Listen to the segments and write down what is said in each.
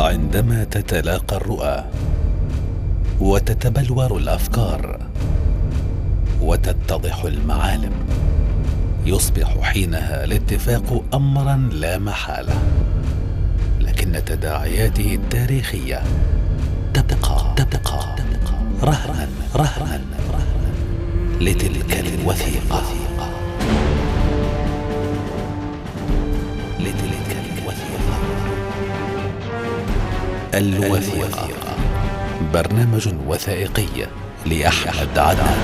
عندما تتلاقى الرؤى وتتبلور الأفكار وتتضح المعالم يصبح حينها الاتفاق امرا لا محالة لكن تداعياته التاريخية تبقى تبقى رهنا رهنا لتلك الوثيقة. الوثيقة. برنامج وثائقي لأحمد عدنان.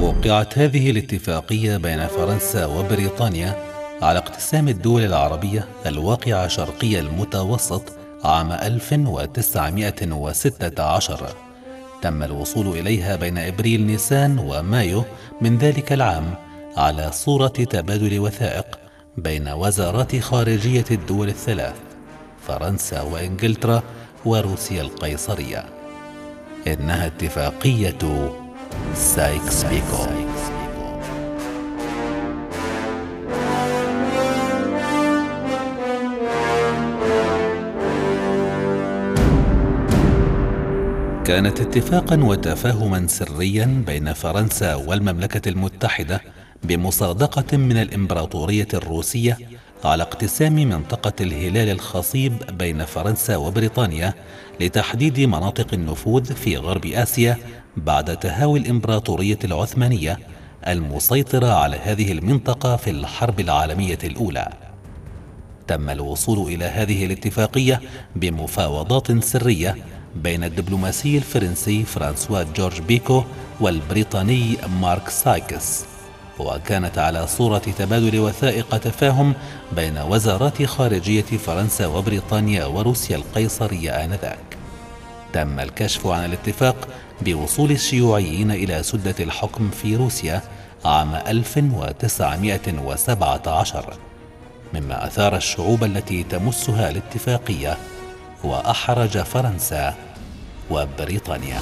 وقعت هذه الاتفاقية بين فرنسا وبريطانيا على اقتسام الدول العربية الواقعة شرقي المتوسط عام 1916 تم الوصول إليها بين إبريل نيسان ومايو من ذلك العام على صورة تبادل وثائق بين وزارات خارجية الدول الثلاث فرنسا وإنجلترا وروسيا القيصرية. إنها اتفاقية سايكس بيكو. كانت اتفاقا وتفاهما سريا بين فرنسا والمملكة المتحدة بمصادقة من الإمبراطورية الروسية على اقتسام منطقة الهلال الخصيب بين فرنسا وبريطانيا لتحديد مناطق النفوذ في غرب آسيا بعد تهاوي الإمبراطورية العثمانية المسيطرة على هذه المنطقة في الحرب العالمية الأولى. تم الوصول إلى هذه الاتفاقية بمفاوضات سرية بين الدبلوماسي الفرنسي فرانسوا جورج بيكو والبريطاني مارك سايكس وكانت على صورة تبادل وثائق تفاهم بين وزارات خارجية فرنسا وبريطانيا وروسيا القيصرية آنذاك. تم الكشف عن الاتفاق بوصول الشيوعيين إلى سدة الحكم في روسيا عام 1917 مما أثار الشعوب التي تمسها الاتفاقية وأحرج فرنسا وبريطانيا.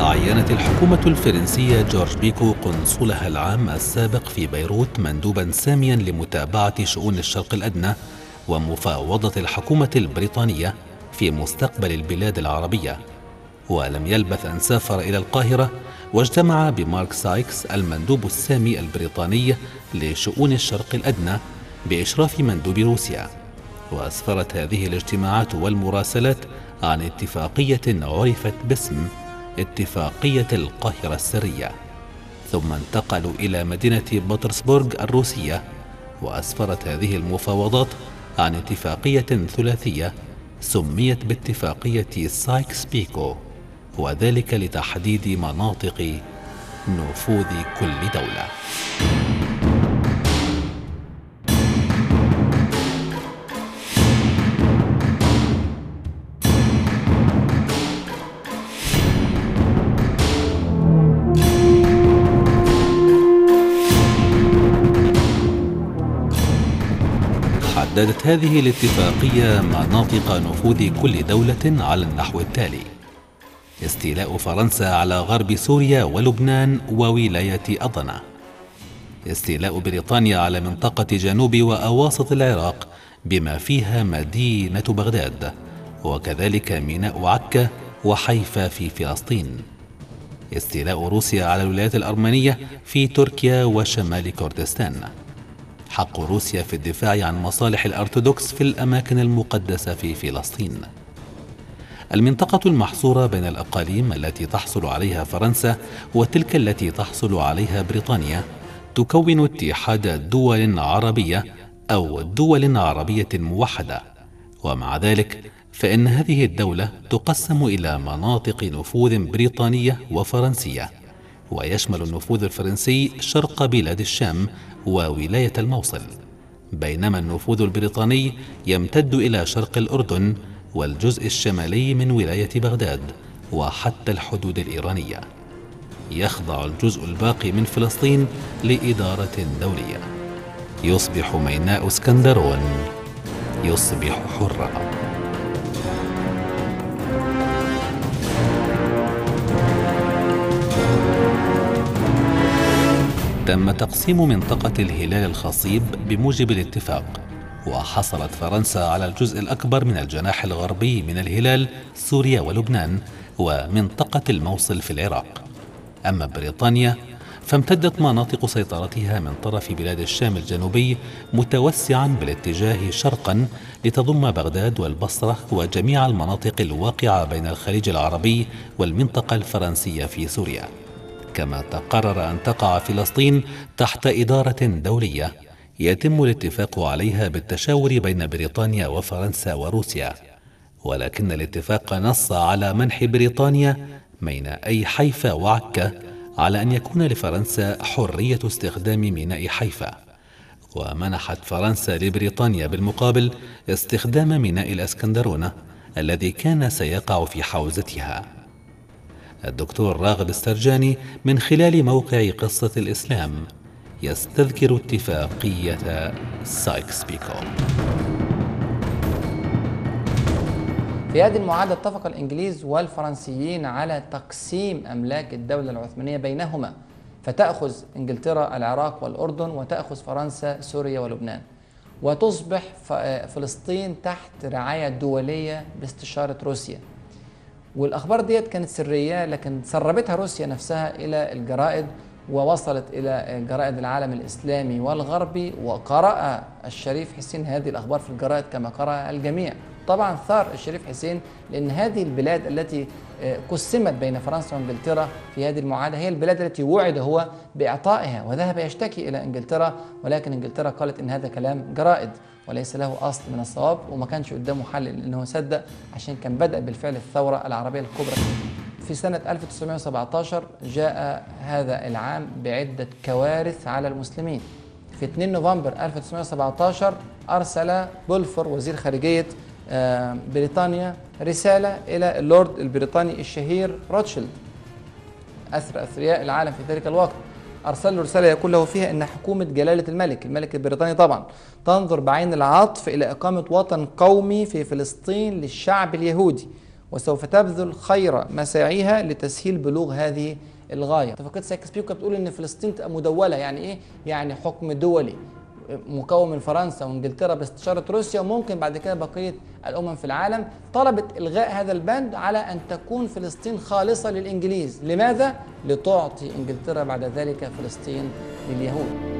عينت الحكومة الفرنسية جورج بيكو قنصلها العام السابق في بيروت مندوبا ساميا لمتابعة شؤون الشرق الأدنى ومفاوضة الحكومة البريطانية في مستقبل البلاد العربية ولم يلبث أن سافر إلى القاهرة واجتمع بمارك سايكس المندوب السامي البريطاني لشؤون الشرق الأدنى بإشراف مندوب روسيا. وأسفرت هذه الاجتماعات والمراسلات عن اتفاقية عرفت باسم اتفاقية القاهرة السرية. ثم انتقلوا إلى مدينة بطرسبورغ الروسية. وأسفرت هذه المفاوضات عن اتفاقية ثلاثية سميت باتفاقية سايكس بيكو. وذلك لتحديد مناطق نفوذ كل دولة. حددت هذه الاتفاقية مناطق نفوذ كل دولة على النحو التالي: استيلاء فرنسا على غرب سوريا ولبنان وولاية أضنة. استيلاء بريطانيا على منطقة جنوب وأواسط العراق بما فيها مدينة بغداد، وكذلك ميناء عكا وحيفا في فلسطين. استيلاء روسيا على الولايات الأرمنية في تركيا وشمال كردستان. حق روسيا في الدفاع عن مصالح الأرثوذكس في الأماكن المقدسة في فلسطين. المنطقة المحصورة بين الأقاليم التي تحصل عليها فرنسا وتلك التي تحصل عليها بريطانيا تكون اتحاد دول عربية أو دول عربية موحدة، ومع ذلك فإن هذه الدولة تقسم إلى مناطق نفوذ بريطانية وفرنسية، ويشمل النفوذ الفرنسي شرق بلاد الشام وولاية الموصل. بينما النفوذ البريطاني يمتد إلى شرق الأردن والجزء الشمالي من ولاية بغداد وحتى الحدود الإيرانية. يخضع الجزء الباقي من فلسطين لإدارة دولية. يصبح ميناء اسكندرون. يصبح حرا تم تقسيم منطقة الهلال الخصيب بموجب الاتفاق. وحصلت فرنسا على الجزء الأكبر من الجناح الغربي من الهلال سوريا ولبنان ومنطقة الموصل في العراق. أما بريطانيا فامتدت مناطق سيطرتها من طرف بلاد الشام الجنوبي متوسعا بالاتجاه شرقا لتضم بغداد والبصرة وجميع المناطق الواقعة بين الخليج العربي والمنطقة الفرنسية في سوريا. كما تقرر أن تقع فلسطين تحت إدارة دولية يتم الاتفاق عليها بالتشاور بين بريطانيا وفرنسا وروسيا ولكن الاتفاق نص على منح بريطانيا بين أي حيفا وعكا على أن يكون لفرنسا حرية استخدام ميناء حيفا. ومنحت فرنسا لبريطانيا بالمقابل استخدام ميناء الإسكندرونة الذي كان سيقع في حوزتها. الدكتور راغب السرجاني من خلال موقع قصة الإسلام. يستذكر اتفاقية سايكس بيكو. في هذه المعاهدة اتفق الإنجليز والفرنسيين على تقسيم أملاك الدولة العثمانية بينهما فتأخذ إنجلترا العراق والأردن وتأخذ فرنسا سوريا ولبنان. وتصبح فلسطين تحت رعاية دولية باستشارة روسيا. والأخبار ديت كانت سرية لكن سربتها روسيا نفسها إلى الجرائد ووصلت إلى جرائد العالم الإسلامي والغربي وقرأ الشريف حسين هذه الأخبار في الجرائد كما قرأ الجميع. طبعا ثار الشريف حسين لأن هذه البلاد التي قسمت بين فرنسا وإنجلترا في هذه المعاهدة هي البلاد التي وعد هو بإعطائها وذهب يشتكي إلى إنجلترا ولكن إنجلترا قالت إن هذا كلام جرائد وليس له أصل من الصواب وما كانش قدامه حل لأنه صدق عشان كان بدأ بالفعل الثورة العربية الكبرى. في سنة 1917 جاء هذا العام بعدة كوارث على المسلمين. في 2 نوفمبر 1917 أرسل بلفور وزير خارجية آه، بريطانيا رسالة إلى اللورد البريطاني الشهير روتشيلد أثر أثرياء العالم في ذلك الوقت. أرسل له رسالة يقول له فيها أن حكومة جلالة الملك الملك البريطاني طبعا تنظر بعين العطف إلى إقامة وطن قومي في فلسطين للشعب اليهودي. وسوف تبذل خير مساعيها لتسهيل بلوغ هذه الغاية اتفاقية سايكس بيكو بتقول أن فلسطين تبقى مدولة يعني إيه؟ يعني حكم دولي مكون من فرنسا وإنجلترا باستشارة روسيا وممكن بعد كده بقية الأمم في العالم طلبت إلغاء هذا البند على أن تكون فلسطين خالصة للإنجليز، لماذا؟ لتعطي إنجلترا بعد ذلك فلسطين لليهود.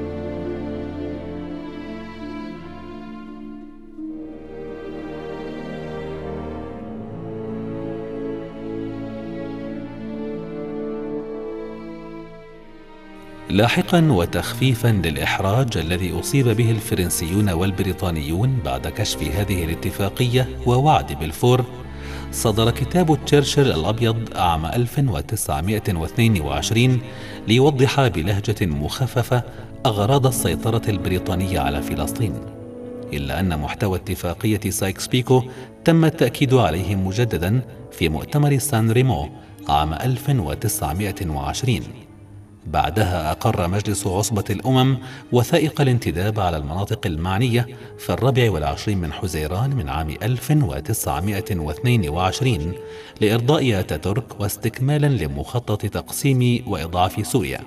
لاحقا وتخفيفا للإحراج الذي أصيب به الفرنسيون والبريطانيون بعد كشف هذه الاتفاقية ووعد بلفور صدر كتاب تشرشل الأبيض عام 1922 ليوضح بلهجة مخففة أغراض السيطرة البريطانية على فلسطين. إلا أن محتوى اتفاقية سايكس بيكو تم التأكيد عليه مجددا في مؤتمر سان ريمو عام 1920 بعدها أقر مجلس عصبة الأمم وثائق الانتداب على المناطق المعنية في الرابع والعشرين من حزيران من عام 1922 لإرضاء أتاتورك واستكمالا لمخطط تقسيم وإضعاف سوريا.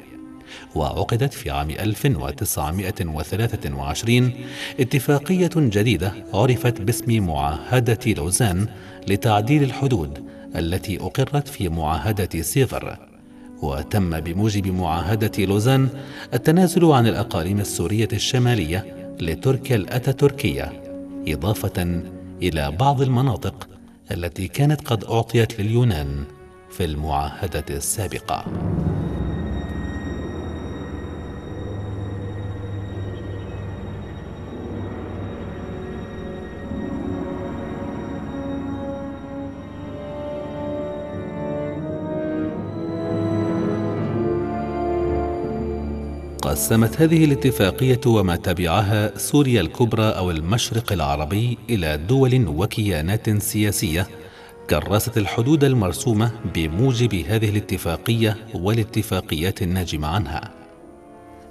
وعقدت في عام 1923 اتفاقية جديدة عرفت باسم معاهدة لوزان لتعديل الحدود التي أقرت في معاهدة سيفر. وتم بموجب معاهدة لوزان التنازل عن الأقاليم السورية الشمالية لتركيا الأتاتوركية إضافة إلى بعض المناطق التي كانت قد أعطيت لليونان في المعاهدة السابقة. قسمت هذه الاتفاقية وما تبعها سوريا الكبرى أو المشرق العربي إلى دول وكيانات سياسية كرست الحدود المرسومة بموجب هذه الاتفاقية والاتفاقيات الناجمة عنها.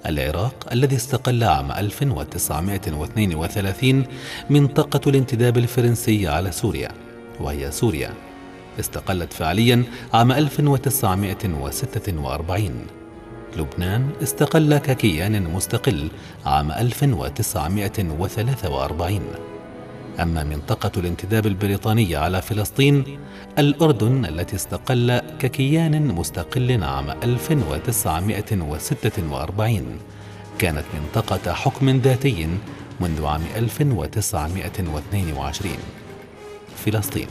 العراق الذي استقل عام 1932 منطقة الانتداب الفرنسي على سوريا وهي سوريا استقلت فعليا عام 1946 لبنان استقل ككيان مستقل عام 1943 أما منطقة الانتداب البريطاني على فلسطين الأردن التي استقل ككيان مستقل عام 1946 كانت منطقة حكم ذاتي منذ عام 1922 فلسطين.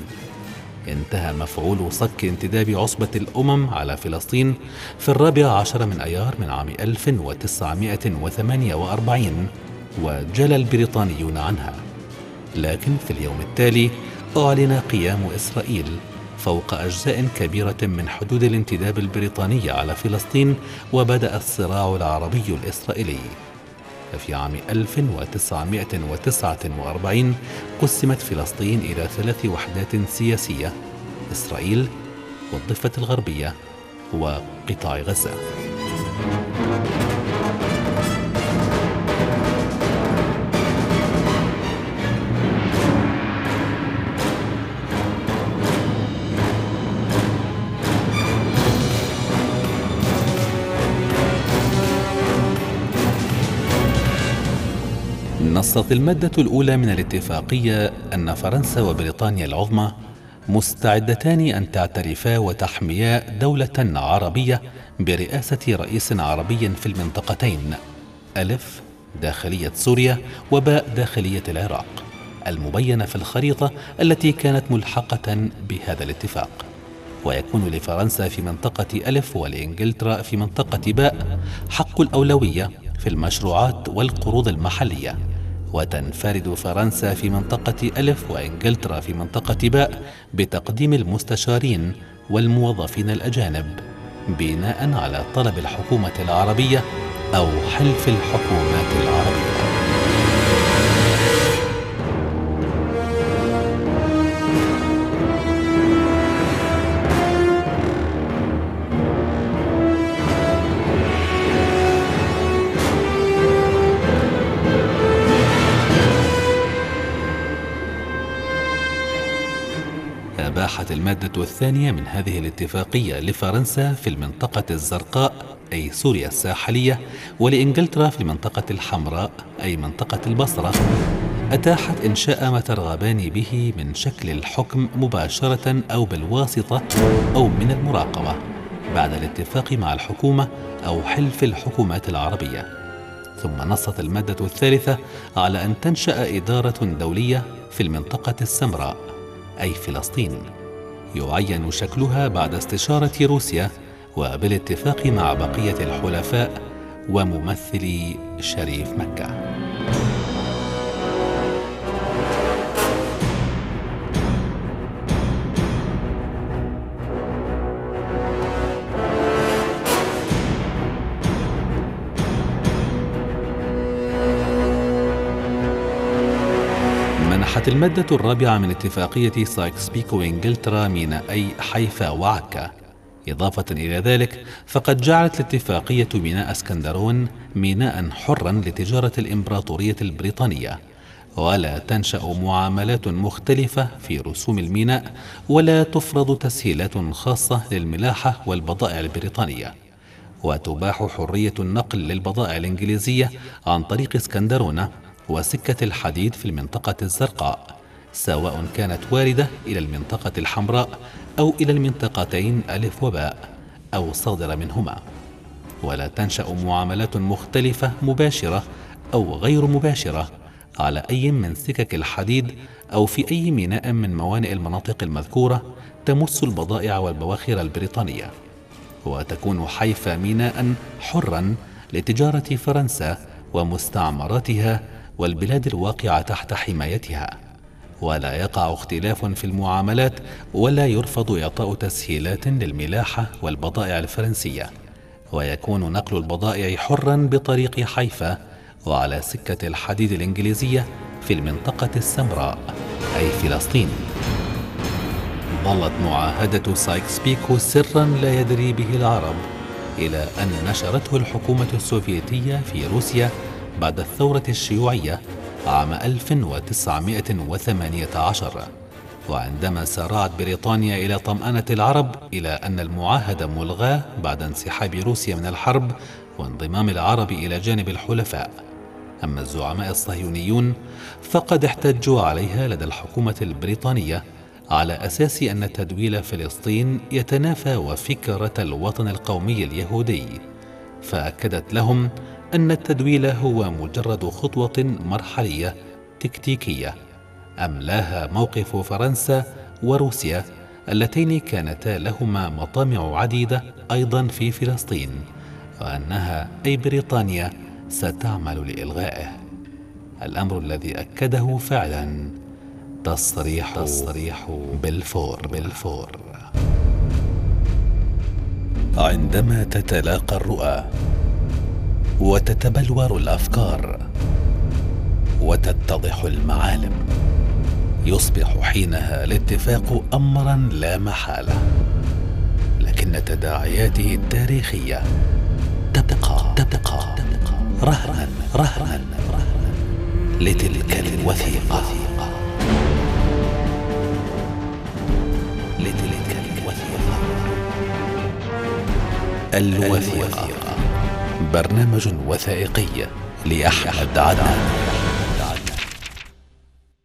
انتهى مفعول صك انتداب عصبة الأمم على فلسطين في الرابع عشر من أيار من عام 1948 وجلى البريطانيون عنها. لكن في اليوم التالي أعلن قيام إسرائيل فوق أجزاء كبيرة من حدود الانتداب البريطاني على فلسطين وبدأ الصراع العربي الإسرائيلي. ففي عام 1949 قسمت فلسطين إلى ثلاث وحدات سياسية إسرائيل والضفة الغربية وقطاع غزة. نصت المادة الأولى من الاتفاقية أن فرنسا وبريطانيا العظمى مستعدتان أن تعترفا وتحميا دولة عربية برئاسة رئيس عربي في المنطقتين ألف داخلية سوريا وباء داخلية العراق المبينة في الخريطة التي كانت ملحقة بهذا الاتفاق. ويكون لفرنسا في منطقة ألف ولإنجلترا في منطقة باء حق الأولوية في المشروعات والقروض المحلية. وتنفرد فرنسا في منطقة ألف وإنجلترا في منطقة باء بتقديم المستشارين والموظفين الأجانب بناء على طلب الحكومة العربية أو حلف الحكومات العربية. أباحت المادة الثانية من هذه الاتفاقية لفرنسا في المنطقة الزرقاء أي سوريا الساحلية ولإنجلترا في المنطقة الحمراء أي منطقة البصرة. أتاحت إنشاء ما ترغبان به من شكل الحكم مباشرة أو بالواسطة أو من المراقبة بعد الاتفاق مع الحكومة أو حلف الحكومات العربية. ثم نصت المادة الثالثة على أن تنشأ إدارة دولية في المنطقة السمراء أي فلسطين. يعين شكلها بعد استشارة روسيا وبالاتفاق مع بقية الحلفاء وممثلي شريف مكة. منحت المادة الرابعة من اتفاقية سايكس بيكو إنجلترا ميناءي حيفا وعكا. إضافة إلى ذلك فقد جعلت الاتفاقية ميناء أسكندرون ميناء حرا لتجارة الإمبراطورية البريطانية. ولا تنشأ معاملات مختلفة في رسوم الميناء ولا تفرض تسهيلات خاصة للملاحة والبضائع البريطانية. وتباح حرية النقل للبضائع الإنجليزية عن طريق إسكندرونة وسكة الحديد في المنطقة الزرقاء سواء كانت واردة إلى المنطقة الحمراء أو إلى المنطقتين ألف وباء أو صادرة منهما. ولا تنشأ معاملات مختلفة مباشرة أو غير مباشرة على أي من سكك الحديد أو في أي ميناء من موانئ المناطق المذكورة تمس البضائع والبواخر البريطانية. وتكون حيفا ميناء حرا لتجارة فرنسا ومستعمراتها والبلاد الواقعة تحت حمايتها. ولا يقع اختلاف في المعاملات ولا يرفض إعطاء تسهيلات للملاحة والبضائع الفرنسية. ويكون نقل البضائع حرا بطريق حيفا وعلى سكة الحديد الإنجليزية في المنطقة السمراء أي فلسطين. ظلت معاهدة سايكس بيكو سرا لا يدري به العرب إلى أن نشرته الحكومة السوفيتية في روسيا بعد الثورة الشيوعية عام 1918 وعندما سارعت بريطانيا إلى طمأنة العرب إلى أن المعاهدة ملغاة بعد انسحاب روسيا من الحرب وانضمام العرب إلى جانب الحلفاء. أما الزعماء الصهيونيون فقد احتجوا عليها لدى الحكومة البريطانية على أساس أن تدويل فلسطين يتنافى وفكرة الوطن القومي اليهودي. فأكدت لهم أن التدويل هو مجرد خطوة مرحلية تكتيكية أملاها موقف فرنسا وروسيا اللتين كانتا لهما مطامع عديدة أيضا في فلسطين وأنها أي بريطانيا ستعمل لإلغائه. الأمر الذي أكده فعلا تصريح تصريح بالفور. بالفور. عندما تتلاقى الرؤى وتتبلور الأفكار وتتضح المعالم. يصبح حينها الاتفاق امرا لا محالة لكن تداعياته التاريخية تبقى تبقى رهنا رهنا لتلك الوثيقة. لتلك الوثيقة. الوثيقة. برنامج وثائقي لأحمد عدنان.